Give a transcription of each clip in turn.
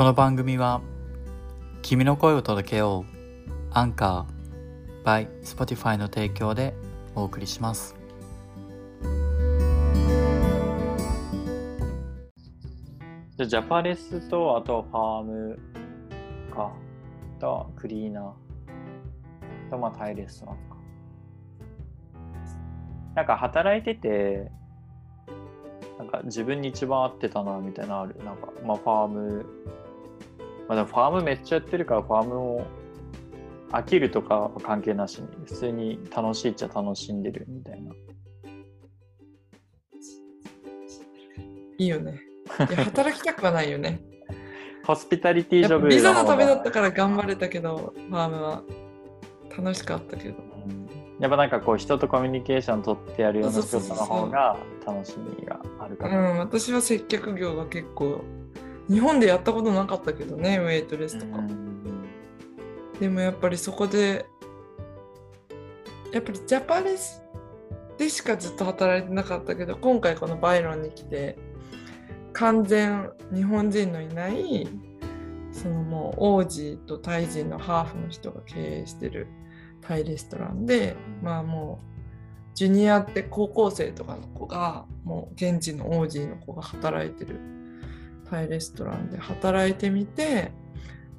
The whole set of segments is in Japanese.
この番組は君の声を届けようアンカー by Spotify の提供でお送りします。じゃあジャパレスとあとファームかとクリーナーとまあタイレストランか。なんか働いててなんか自分に一番合ってたなみたいなある？なんかまあファームまあでもファームめっちゃやってるからファームを飽きるとかは関係なしに普通に楽しいっちゃ楽しんでるみたいな。いいよね。いや 働きたくはないよね。ホスピタリティジョブビザのためだったから頑張れたけど、ファームは楽しかったけど。やっぱなんかこう人とコミュニケーション取ってやるような仕事の方が楽しみがあるから。うん、私は接客業が結構日本でやったことなかったけどねウェイトレスとか、でもやっぱりそこでやっぱりジャパレスでしかずっと働いてなかったけど今回このバイロンに来て完全日本人のいないそのもう王子とタイ人のハーフの人が経営してるタイレストランでまあもうジュニアって高校生とかの子がもう現地の王子の子が働いてるタイレストランで働いてみて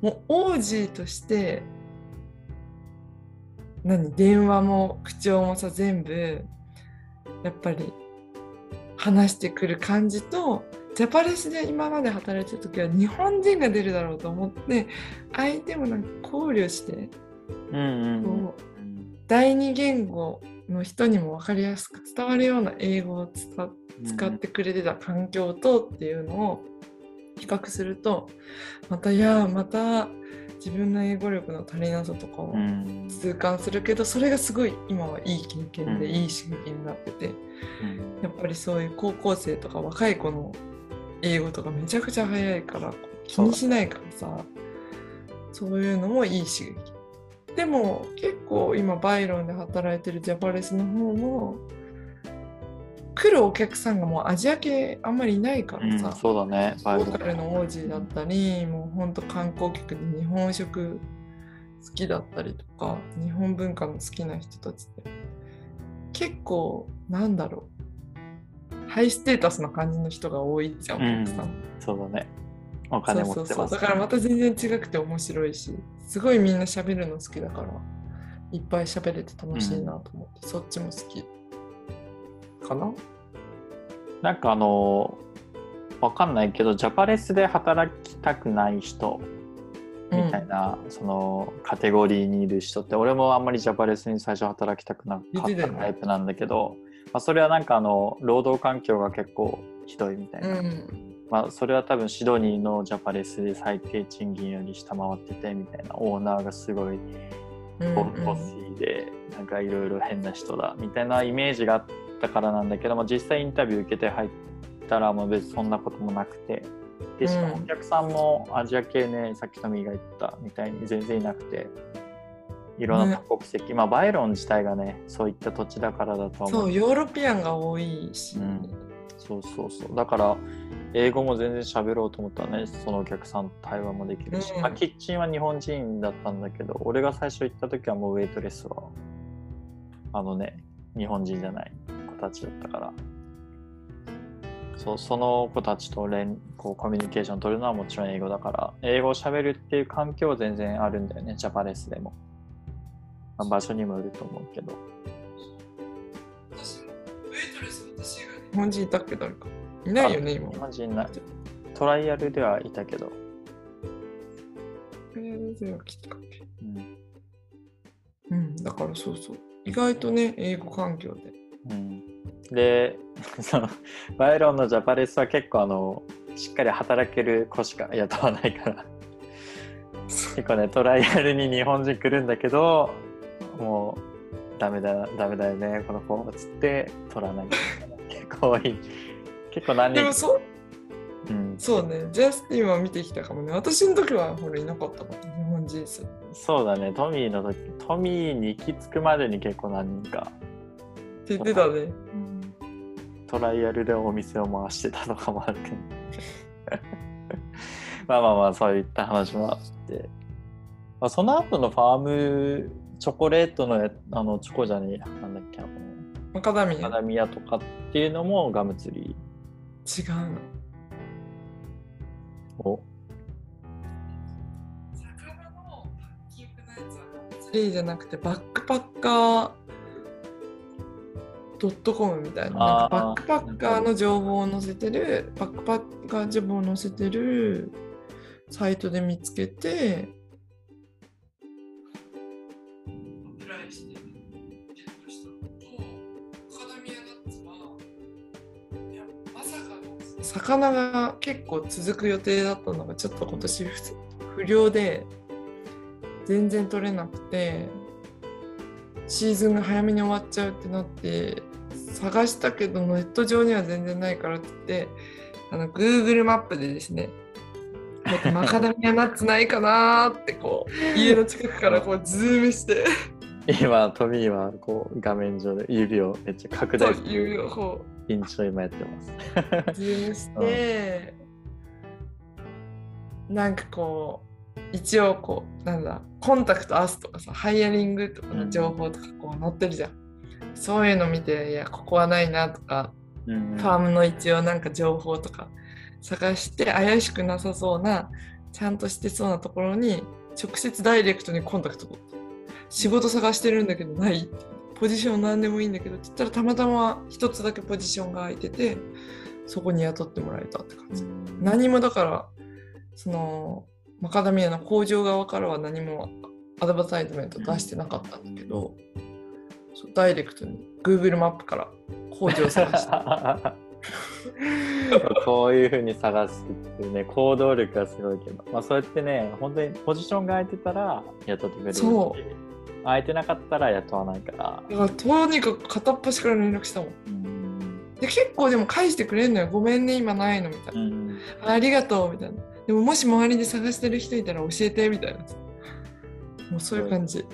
もう王子として何電話も口調もさ全部やっぱり話してくる感じとジャパレスで今まで働いてた時は日本人が出るだろうと思って相手もなんか考慮して、うんうんうん、第二言語の人にも分かりやすく伝わるような英語を使ってくれてた環境とっていうのを比較するとまたいやまた自分の英語力の足りなさとかを痛感するけど、それがすごい今はいい経験で、いい刺激になってて、やっぱりそういう高校生とか若い子の英語とかめちゃくちゃ早いから気にしないからさそういうのもいい刺激。でも結構今バイロンで働いてるジャパレスの方も来るお客さんがもうアジア系あんまりいないからさ、うん、そうだね。ローカルの王子だったりもうほんと観光客で日本食好きだったりとか日本文化の好きな人たちって。結構なんだろう。ハイステータスな感じの人が多いじゃん、お客さ。ん、そうだね。お金持ってます、ね、そうそうだからまた全然違くて面白いしすごいみんな喋るの好きだからいっぱい喋れて楽しいなと思って、うん、そっちも好きかな？なんかあのわかんないけどジャパレスで働きたくない人みたいな、うん、そのカテゴリーにいる人って俺もあんまりジャパレスに最初働きたくなかったタイプなんだけど、まあ、それはなんかあの労働環境が結構ひどいみたいな、うん、まあ、それは多分シドニーのジャパレスで最低賃金より下回っててみたいな。オーナーがすごいボスィーでなんかいろいろ変な人だみたいなイメージがあったからなんだけども実際インタビュー受けて入ったらもう別にそんなこともなくて。でしかもお客さんもアジア系ね、さっきトミーが言ったみたいに全然いなくて。いろんな多国籍、ね、まあバイロン自体がねそういった土地だからだと思う。そうヨーロピアンが多いし、うん、そうそうそう。だから英語も全然喋ろうと思ったらねそのお客さんと対話もできるし、うん、まあ、キッチンは日本人だったんだけど俺が最初行った時はもうウェイトレスはあのね日本人じゃないたちだったから。そうその子たちと連こうコミュニケーション取るのはもちろん英語だから。英語をしゃべるっていう環境全然あるんだよね。ジャパレスでも、まあ、場所にもよると思うけど。日本人いたっけ誰か。いないよね今。日本人いない。トライアルではいたけど。トライアルでは来たっけ。うん、うん、だからそうそう。意外とね英語環境で。うんで そのバイロンのジャパレスは結構あのしっかり働ける子しか雇わないから。結構ねトライアルに日本人来るんだけどもうダメだダメだよねこの子っつって取らない。結構多い。結構何人？でもそう、うん、そうね。ジャスティンは見てきたかもね。私の時はほらいなかったから日本人数。そうだね。トミーの時トミーに行き着くまでに結構何人か。って言ってたね。トライアルでお店を回してたのかもあるけど。まあまあまあそういった話もあって、まあ、その後のファームチョコレートのやあのチョコじゃねえや。なんだっけあのマカダミア。マダミアとかっていうのもガムツリ違う。の。ーを魚のパッキングのやつはツリーじゃなくてバックパッカードットコムみたいななんかバックパッカーの情報を載せてるバックパッカー情報を載せてるサイトで見つけて魚が結構続く予定だったのがちょっと今年不不良で全然取れなくてシーズンが早めに終わっちゃうってなって探したけどネット上には全然ないからって言ってあの Google マップでですねマカダミアナッツないかなーってこう家の近くからこうズームして。今トミーはこう画面上で指をめっちゃ拡と大すいうるこピンチを今やってます。うズームしてなんかこう一応こうなんだ contact us とかさ hiring とかの情報とかこう載ってるじゃん、そういうの見ていやここはないなとかうんファームの一応なんか情報とか探して怪しくなさそうなちゃんとしてそうなところに直接ダイレクトにコンタクト取った仕事探してるんだけどないポジション何でもいいんだけどって言ったらたまたま一つだけポジションが空いててそこに雇ってもらえたって感じ。何もだからそのマカダミアの工場側からは何もアドバタイズメント出してなかったんだけど、そうダイレクトに Google マップから工場を探して。こういうふうに探すっていうね行動力がすごいけど、まあ、そうやってね本当にポジションが空いてたら雇ってくれる。しそう。空いてなかったら雇わないから。だからとにかく片っ端から連絡したもん。うん。で結構でも返してくれるのよ。ごめんね今ないのみたいな、うん。ありがとうみたいな。でももし周りで探してる人いたら教えてみたいな。もうそういう感じ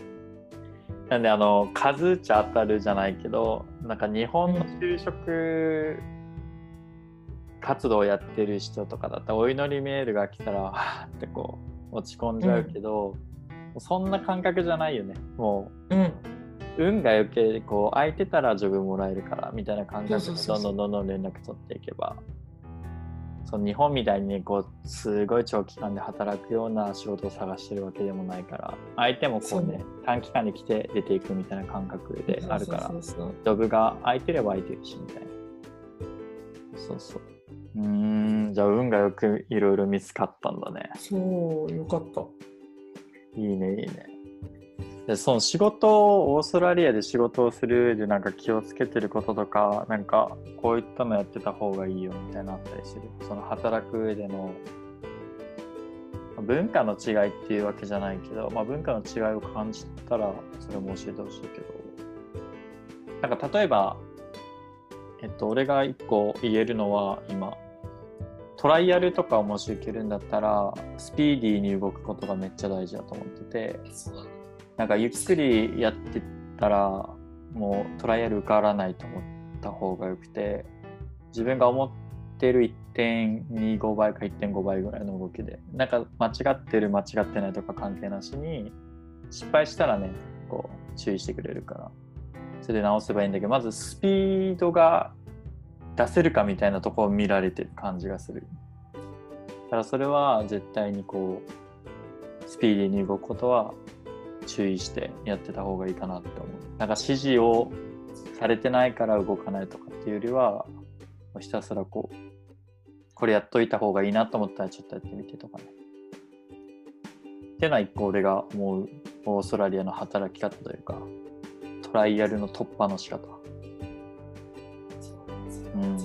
なんであの数打ち当たるじゃないけどなんか日本の就職活動をやってる人とかだったらお祈りメールが来たら はーってこう落ち込んじゃうけど、そんな感覚じゃないよね。もうん。う運が良けこう空いてたらジョブもらえるからみたいな感覚でどんどんどんどん連絡取っていけばその日本みたいにねこうすごい長期間で働くような仕事を探してるわけでもないから相手もこうね短期間で来て出ていくみたいな感覚であるからジョブが空いてれば空いてるしみたいな。そうそう。うーんじゃあ運がよくいろいろ見つかったんだね。そうよかった。いいねいいねでその仕事をオーストラリアで仕事をする上でなんか気をつけてることとかなんかこういったのやってた方がいいよみたいなあったりする。その働く上での文化の違いっていうわけじゃないけど、まあ、文化の違いを感じたらそれも教えてほしいけど。なんか例えばえっと俺が一個言えるのは今トライアルとかをもし受けるんだったらスピーディーに動くことがめっちゃ大事だと思ってて。なんかゆっくりやってたらもうトライアル受からないと思った方がよくて自分が思ってる1.25倍か1.5倍ぐらいの動きでなんか間違ってる間違ってないとか関係なしに失敗したらねこう注意してくれるからそれで直せばいいんだけどまずスピードが出せるかみたいなとこを見られてる感じがする。だからそれは絶対にこうスピーディーに動くことは注意してやってた方がいいかなって思う。なんか指示をされてないから動かないとかっていうよりはひたすらこうこれやっといた方がいいなと思ったらちょっとやってみてとかね。っていうのは一個俺が思うオーストラリアの働き方というかトライアルの突破の仕方。うん。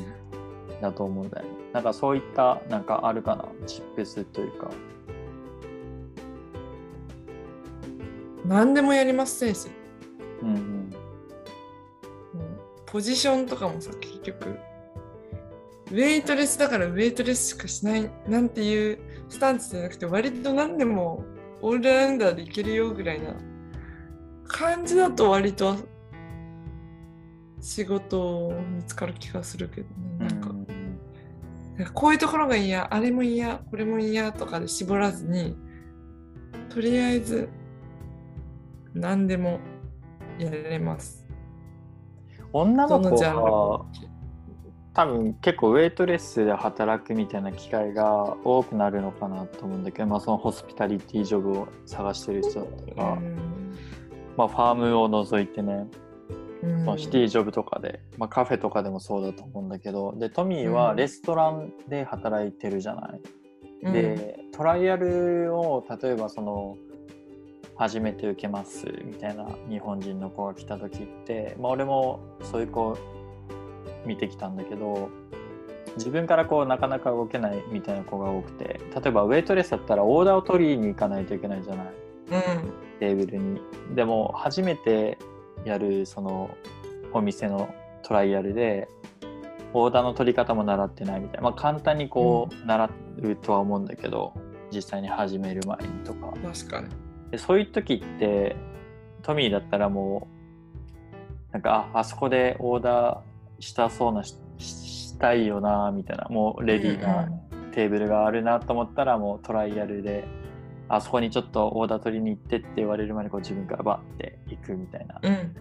だと思うんだよね。なんかそういったなんかあるかな。チップスというか。何でもやります先生うんうん。うんポジションとかもさ結局。ウェイトレスだからウェイトレスしかしないなんていうスタンスじゃなくて割と何でもオールラウンダーでいけるよぐらいな感じだと割と仕事見つかる気がするけどね。なんかうんなんかこういうところが嫌あれも嫌これも嫌とかで絞らずにとりあえず何でもやれます。女の子はも多分結構ウェイトレスで働くみたいな機会が多くなるのかなと思うんだけど、まあ、そのホスピタリティジョブを探してる人だったら、うんまあ、ファームを除いてねうんそのシティジョブとかで、まあ、カフェとかでもそうだと思うんだけどでトミーはうんレストランで働いてるじゃない。うんでトライアルを例えばその初めて受けますみたいな日本人の子が来た時って、まあ、俺もそういう子見てきたんだけど自分からこうなかなか動けないみたいな子が多くて例えばウェイトレスだったらオーダーを取りに行かないといけないじゃない。うん。テーブルに。でも初めてやるそのお店のトライアルでオーダーの取り方も習ってないみたいな、まあ、簡単にこう習うとは思うんだけど実際に始める前にとか。確かに。でそういう時ってトミーだったらもうなんかああそこでオーダーしたそうなししたいよなみたいなもうレディーなテーブルがあるなと思ったらもうトライアルであそこにちょっとオーダー取りに行ってって言われる前にこう自分からバッて行くみたいな、うん、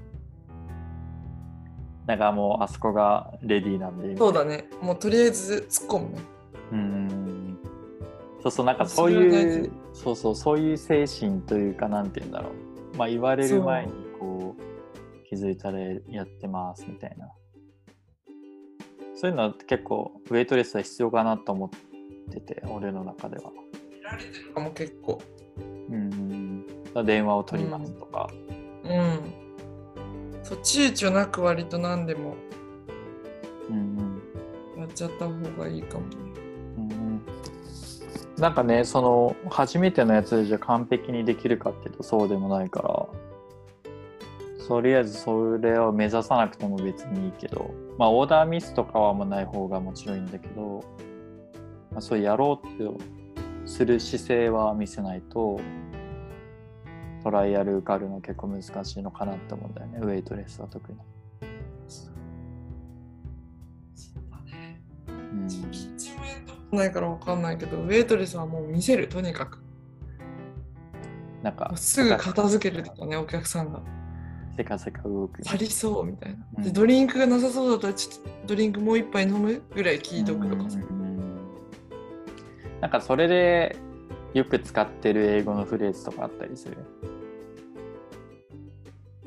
なんかもうあそこがレディーなんでそうだね。もうとりあえず突っ込むね。うんそうそうなんかそういう事。そうそうそういう精神というかなんて言うんだろう。まあ言われる前にこう気づいたらやってますみたいな。そういうのは結構ウェイトレスは必要かなと思ってて俺の中では。見られてるかも結構。うん電話を取りますとか、うん。そう、躊躇なく割と何でもうんうん。やっちゃった方がいいかもね。うんなんかねその初めてのやつでじゃ完璧にできるかっていうとそうでもないから。とりあえずそれを目指さなくても別にいいけど。まあオーダーミスとかはもうない方がもちろんいいんだけど、まあ、そうやろうってする姿勢は見せないとトライアル受かるの結構難しいのかなって思うんだよね。ウェイトレスは特に。うんキッチンもやったことないからわかんないけど、ウェイトレスはもう見せる、とにかく。なんかすぐ片付けるとかね、お客さんが。せかせか動く。足りそうみたいな。うんで、ドリンクがなさそうだったら、ちょっとドリンクもう一杯飲むぐらい聞いとくとかさ。うんなんかそれでよく使ってる英語のフレーズとかあったりする？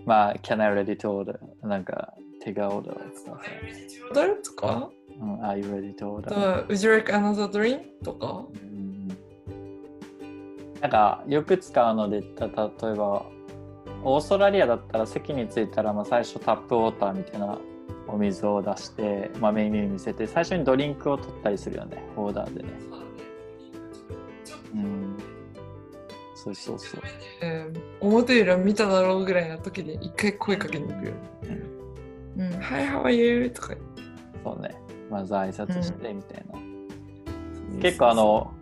まあ、can I ready to order? なんか、手がとかさ。誰とか？うん、are you ready to あ order? とは、Would you like another drink? とか？うんなんかよく使うので言ったら例えばオーストラリアだったら席に着いたらまあ最初タップウォーターみたいなお水を出して、まあ、メニュー見せて最初にドリンクを取ったりするよねオーダーでね。うん、そうそうそう。えー表よりは見ただろうぐらいの時に一回声かけに行くよ。うん、Hi, how are you? とか言ってそうね。まず挨拶してみたいな。結構あ、の、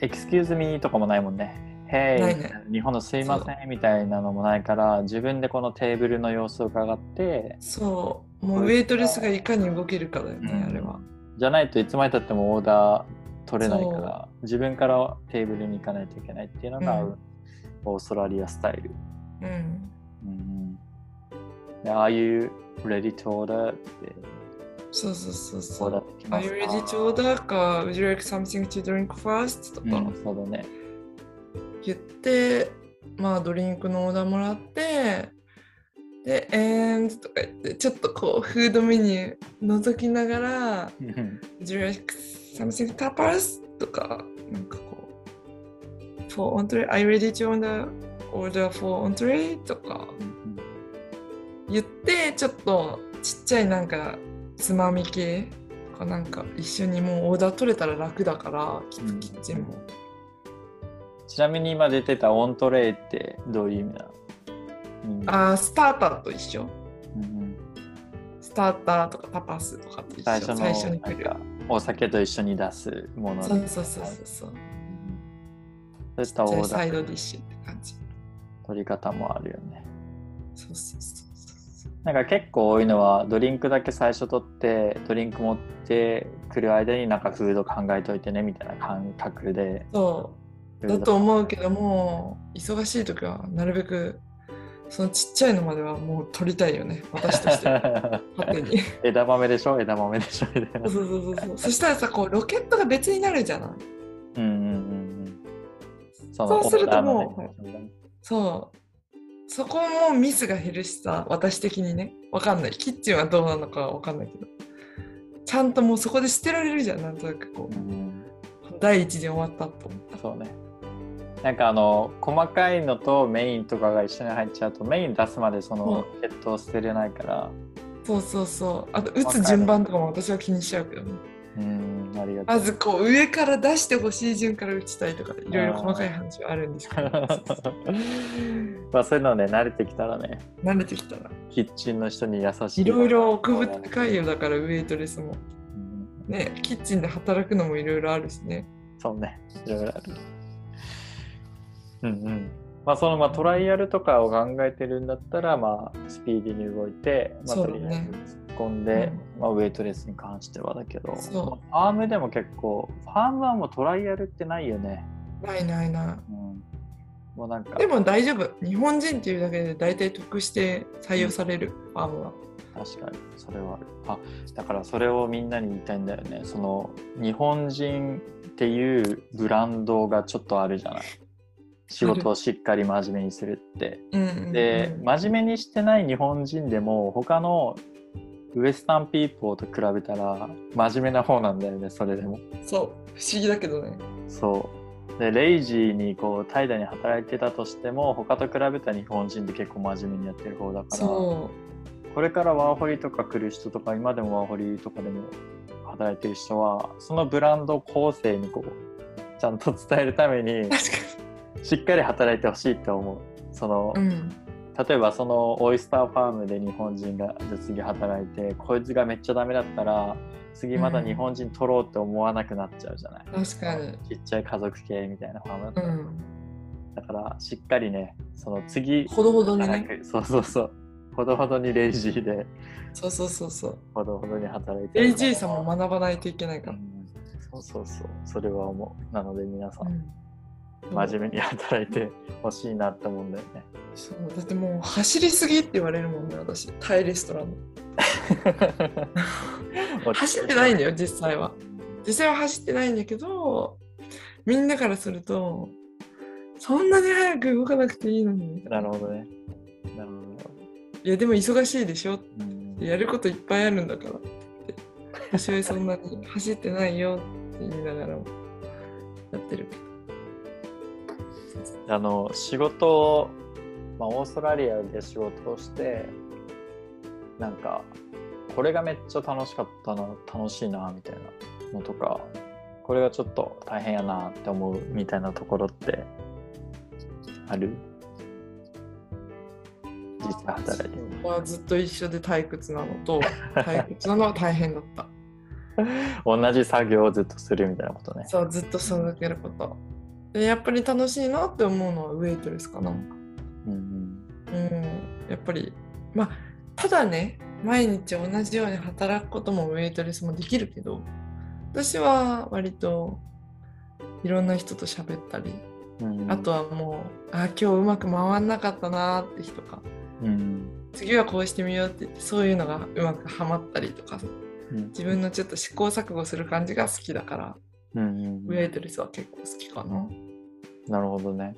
excuse me とかもないもんね。Hey ないね日本のすいませんみたいなのもないから自分でこのテーブルの様子を伺ってそう、もうウェイトレスがいかに動けるかだよね、うんあれは。じゃないといつまでたってもオーダー取れないから自分からテーブルに行かないといけないっていうのが、うんオーストラリアスタイル。うん。うん、で Are you ready to order? ってそうそうそうオそう。Are す you か ready to order? か、Would you like something to drink first? とかうん、そうだね。言って、まあドリンクのオーダーもらって、で、and とか言って、ちょっとこう、フードメニュー覗きながら、うん Would you like something tapas? とか、なんかこう、for entree, are you ready to order, order for entree? とか言って、ちょっとちっちゃいなんかつまみ系？とかなんか一緒にもうオーダー取れたら楽だから、キッチンも。ちなみに今出てたオントレイってどういう意味なの、うんあースターターと一緒。うんスターターとかタパスとかと一緒。最初に来る。お酒と一緒に出すものそうそうそうそうそう。うんそうしたオーダーサイドディッシュって感じ。取り方もあるよね。そうそうそうなんか結構多いのはドリンクだけ最初取ってドリンク持ってくる間になんかフード考えといてねみたいな感覚で。そう。だと思うけども忙しい時はなるべくそのちっちゃいのまではもう取りたいよね。私として。は勝手に。枝豆でしょ？枝豆でしょ？みたいな。そうそうそうそう。そしたらさこうロケットが別になるじゃない？うんうんうんうん。そそうするともうね。そうそこもミスが減るしさ私的にね。わかんない。キッチンはどうなのかはわかんないけど。ちゃんともうそこで捨てられるじゃん。なんとなくこう。ん。う第一次終わったと思ったそうね。なんかあの細かいのとメインとかが一緒に入っちゃうとメイン出すまでその血糖捨てれないから。そうそうそう。あと打つ順番とかも私は気にしちゃうけどね。うんありがとう。まずこう上から出してほしい順から打ちたいとかいろいろ細かい話はあるんですけど。まあそういうのね慣れてきたらね。慣れてきたら。キッチンの人に優しい。いろいろ奥深いよだからウェイトレスも。うん。ねキッチンで働くのもいろいろあるしね。そうねいろいろある。うんうん。まあそのまあトライアルとかを考えてるんだったらまあスピーディーに動いて、まあ、とりあえず込んで、まあ、ウェイトレスに関してはだけど。ファームでも結構ファームはもうトライアルってないよね、ないないなうん、もうなんか。でも大丈夫。日本人っていうだけで大体得して採用される、ファームは。確かに。それはある。あだからそれをみんなに言いたいんだよね。その日本人っていうブランドがちょっとあるじゃない。仕事をしっかり真面目にするって。うんうんうん。で真面目にしてない日本人でも他のウエスタンピーポーと比べたら真面目な方なんだよねそれでも。そう。不思議だけどね。そう。でレイジーにこう怠惰に働いてたとしても他と比べたら日本人って結構真面目にやってる方だからそこれからワーホリとか来る人とか今でもワーホリとかでも働いてる人はそのブランド構成にこうちゃんと伝えるためにしっかり働いてほしいって思う。その、にうん例えばそのオイスターファームで日本人がじゃあ次働いてこいつがめっちゃダメだったら次また日本人取ろうって思わなくなっちゃうじゃない、確かに。ちっちゃい家族系みたいなファーム。だったら、うん。だからしっかりねその次ほどほどに働ねく。そうそうそう。ほどほどにレイジーでそうそうそうそう。ほどほどに働いて AG さんも学ばないといけないから、うん。そうそうそう。それは思う。なので皆さん、うん真面目に働いてほしいなって思うんだよね。そう。だってもう走りすぎって言われるもんね私。タイレストランの 走ってないんだよ実際は。実際は走ってないんだけどみんなからするとそんなに早く動かなくていいのに。なるほどね。なるほど。いやでも忙しいでしょ。うん。やることいっぱいあるんだからって。私はそんなに走ってないよって言いながらもやってるあの仕事を、まあ、オーストラリアで仕事をしてなんかこれがめっちゃ楽しかったな楽しいなみたいなのとかこれがちょっと大変やなって思うみたいなところってある？実際働いて。はずっと一緒で退屈なのと 退屈なのは大変だった。同じ作業をずっとするみたいなことね。そうずっと続けることでやっぱり楽しいなって思うのはウェイトレスか？なうんうん。やっぱりまあただね毎日同じように働くこともウェイトレスもできるけど私は割といろんな人と喋ったりうん。うんあとはもうあ今日うまく回んなかったなって人かうん。次はこうしてみようって言ってそういうのがうまくはまったりとかうん。自分のちょっと試行錯誤する感じが好きだから、うんうんウェイトレスは結構好きかな。なるほどね。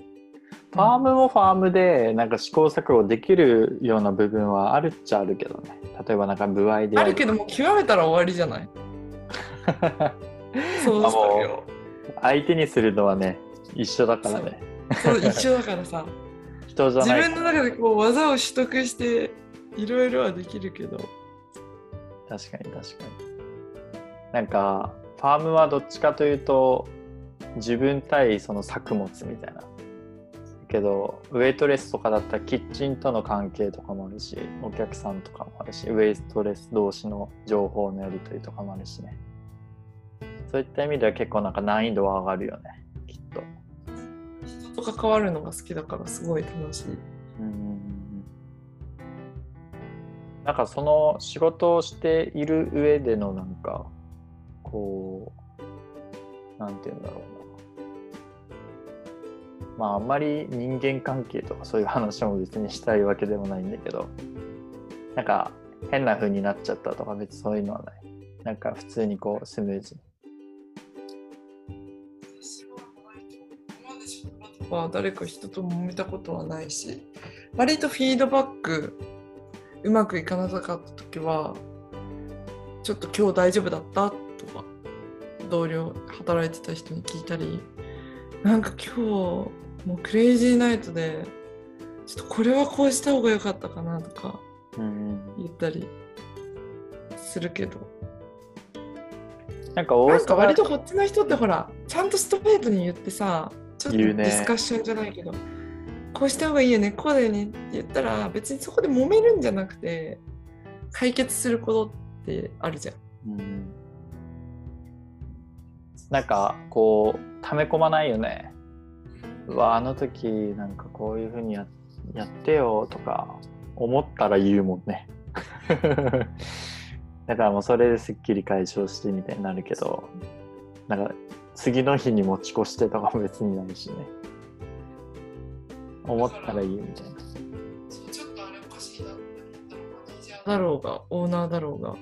ファームもファームでなんか試行錯誤できるような部分はあるっちゃあるけどね。例えばなんか部合でやあるけどもう極めたら終わりじゃない？そうあも作業相手にするのはね一緒だからね。そう一緒だからさ自人じゃない。分の中でこう技を取得していろいろはできるけど確かに確かに。なんかファームはどっちかというと自分対その作物みたいな。けどウェイトレスとかだったらキッチンとの関係とかもあるしお客さんとかもあるしウェイトレス同士の情報のやり取りとかもあるしねそういった意味では結構なんか難易度は上がるよねきっと人と関わるのが好きだからすごい楽しい。うんなんかその仕事をしている上でのなんかこなんて言うんだろうな。まああんまり人間関係とかそういう話も別にしたいわけでもないんだけどなんか変な風になっちゃったとか別にそういうのはない。なんか普通にこうスムーズに。私は割とまで職場とか誰か人と揉めたことはないし割とフィードバックうまくいかなかった時はちょっと今日大丈夫だったとか同僚働いてた人に聞いたりなんか今日もうクレイジーナイトでちょっとこれはこうした方が良かったかなとかうん言ったりするけど。なんなんか割とこっちの人ってほらちゃんとストレートに言ってさちょっとディスカッションじゃないけど、こうした方がいいよねこうだよねって言ったら別にそこで揉めるんじゃなくて解決することってあるじゃん。うんなんかこう溜め込まないよね。うわあの時なんかこういうふうにややってよとか思ったら言うもんね。だからもうそれですっきり解消してみたいになるけどなんか次の日に持ち越してとかも別にないしね。思ったらいいみたいな。そうちょっとあれおかしいなって思ったらマネージャーだろうがオーナーだろうが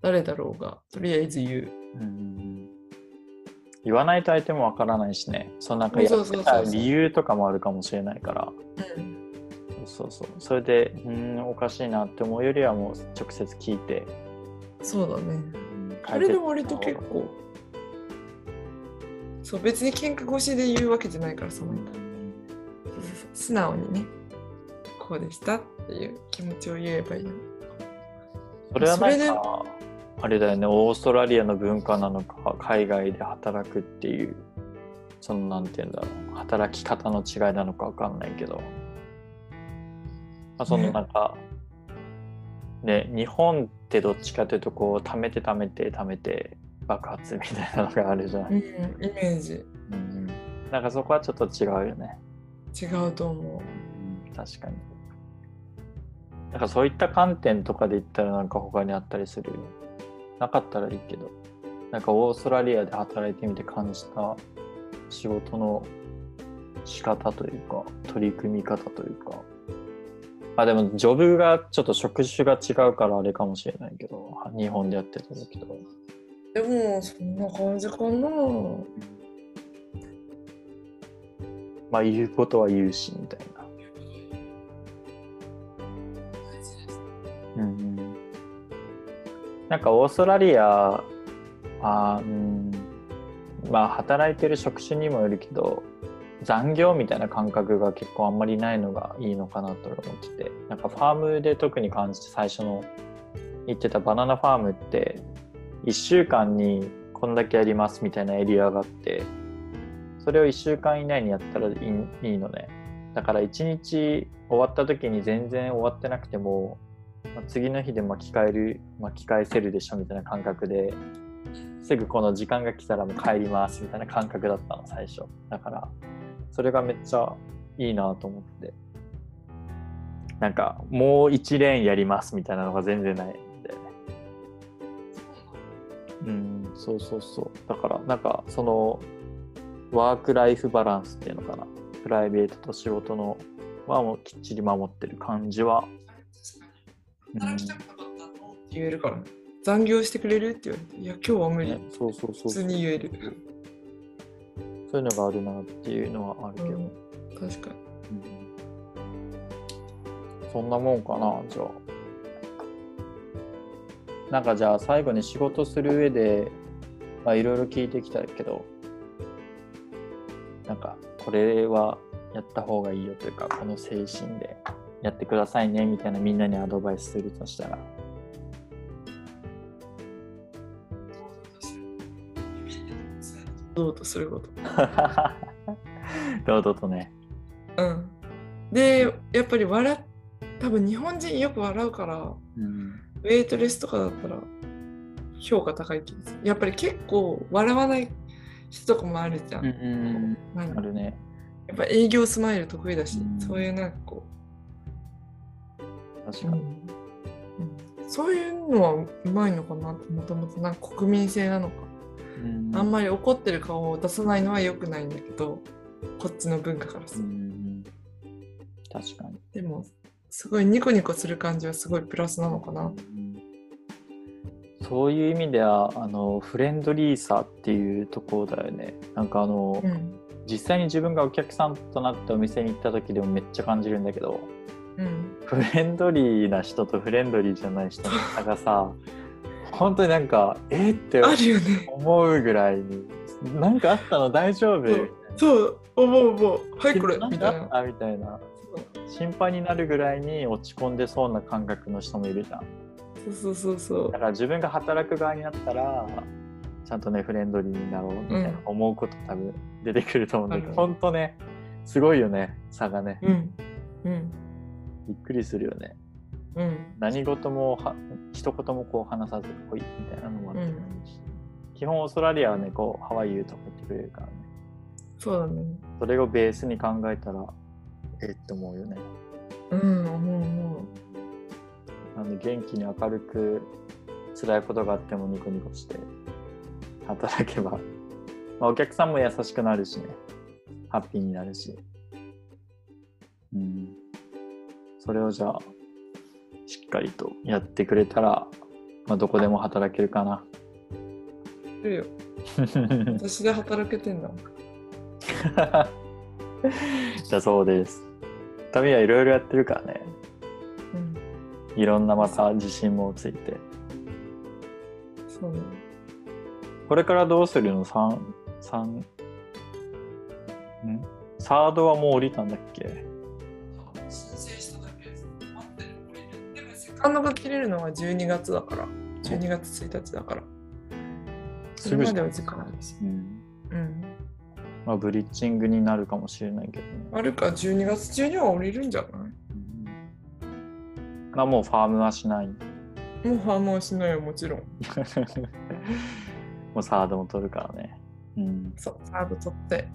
誰だろうがとりあえず言う。うん言わないと相手もわからないしね。そのなんかやった理由とかもあるかもしれないから。うん。そうそうそれでうんおかしいなって思うよりはもう直接聞いて、そうだね。うんそれで割と結構。そう別に喧嘩越しで言うわけじゃないからその人。素直にね。こうでしたっていう気持ちを言えばいいよそれはなんかあれだよね。オーストラリアの文化なのか海外で働くっていうそのなんて言うんだろう。働き方の違いなのかわかんないけど、まあ、そのなんかね日本ってどっちかというとこう貯めて貯めて貯めて爆発みたいなのがあるじゃん、うんイメージ。うん、なんかそこはちょっと違うよね。違うと思うん確かに。なんかそういった観点とかで言ったらなんか他にあったりする？なかったらいいけど、なんかオーストラリアで働いてみて感じた仕事の仕方というか、取り組み方というか。あ、でもジョブがちょっと職種が違うからあれかもしれないけど、日本でやってた時と。うでもそんな感じかなまあ言うことは言うしみたいな。なんかオーストラリアは、うん、まあ働いてる職種にもよるけど残業みたいな感覚が結構あんまりないのがいいのかなと思っててなんかファームで特に感じて最初の言ってたバナナファームって1週間にこんだけやりますみたいなエリアがあってそれを1週間以内にやったらいいのね。だから1日終わった時に全然終わってなくても、まあ次の日で巻き返る巻き返せるでしょみたいな感覚ですぐこの時間が来たらもう帰りますみたいな感覚だったの最初。だからそれがめっちゃいいなと思って。なんかもう1レーンやりますみたいなのが全然ない。んだよねうんそうそうそう。だからなんかそのワークライフバランスっていうのかな。プライベートと仕事のはもうきっちり守ってる感じは、働きたくなかったのって言えるからね。残業してくれるって言われていや今日は無理。ねそうそうそう。普通に言える、そういうのがあるなっていうのはあるけど、うん、確かに。うん。そんなもんかなじゃあ。なんかじゃあ最後に仕事する上でまあいろいろ聞いてきたけど。なんかこれはやった方がいいよというかこの精神でやってくださいねみたいなみんなにアドバイスするとしたら。どうとすること。堂々とね。うん。でやっぱり笑っ多分日本人よく笑うからうん。ウェイトレスとかだったら評価高い気がする。やっぱり結構笑わない人とかもあるじゃん、うんうんあるね。やっぱ営業スマイル得意だし、うん。そういうなんかこう、確か。に、そういうのはうまいのかなってもともとなんか国民性なのか、うん。あんまり怒ってる顔を出さないのは良くないんだけどこっちの文化からすうるん確かに。とでもすごいニコニコする感じはすごいプラスなのかな。そういう意味ではあのフレンドリーさっていうところだよね。なんかあの、うん。実際に自分がお客さんとなってお店に行った時でもめっちゃ感じるんだけど。うんフレンドリーな人とフレンドリーじゃない人の差がさ 本当になんかえーって思うぐらいになんかあったの大丈夫そう思う思う。はいこれなんみたいな。みたいな。心配になるぐらいに落ち込んでそうな感覚の人もいるじゃん。そうそうそうそう。だから自分が働く側になったらちゃんとねフレンドリーになろうみたいな思うこと多分出てくると思うんだけど、あるほんとねすごいよね差がね。うん。うんびっくりするよね。うん。何事もは一言もこう話さず来いみたいなのもあって、うん。基本オーストラリアはねこうハワイユーとか言ってくれるからね。そうだね。それをベースに考えたらえって思うよね。うん思う思なんで元気に明るく辛いことがあってもニコニコして働けば、まあ、お客さんも優しくなるしね。ハッピーになるし。うんそれをじゃあしっかりとやってくれたら、まあ、どこでも働けるかな。ういるよ。私で働けてんだもん。だそうです。旅はいろいろやってるからね。うん。いろんなまた自信もついて。そうね。これからどうするの ?3、3、ん？サードはもう降りたんだっけ？でもセカンドが切れるのは12月だから12月1日だからそれまでは時間あるしうん。うんまあ、ブリッジングになるかもしれないけどね。あるか12月中には降りるんじゃない？うんまあ、もうファームはしない。もうファームはしないよもちろん もうサードも取るからね。うん。そうサード取って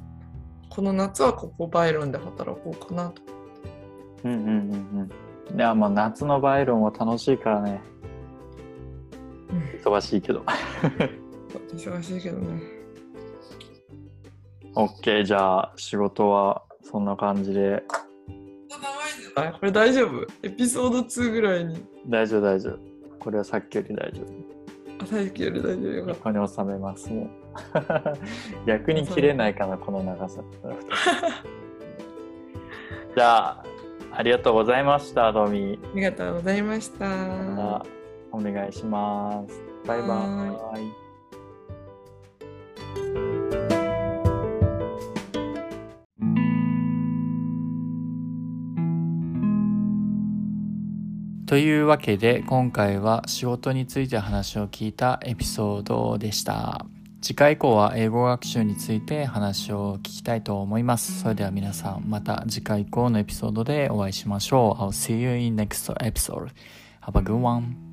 この夏はここバイロンで働こうかなとうんうんうんうん。いや、まあ夏のバイロンは楽しいからね。忙しいけど。忙しいけどね OK、じゃあ仕事はそんな感じで。あこれ大丈夫？エピソード2ぐらいに大丈夫大丈夫。これはさっきより大丈夫。朝雪より大丈夫よかっここに収めますもう 逆に切れないかなこの長さ じゃあありがとうございましたドミ。たありがとうございました。またお願いします。バイバはイ。というわけで今回は仕事について話を聞いたエピソードでした。次回以降は英語学習について話を聞きたいと思います。それでは皆さんまた次回以降のエピソードでお会いしましょう。I'll see you in next episode. Have a good one.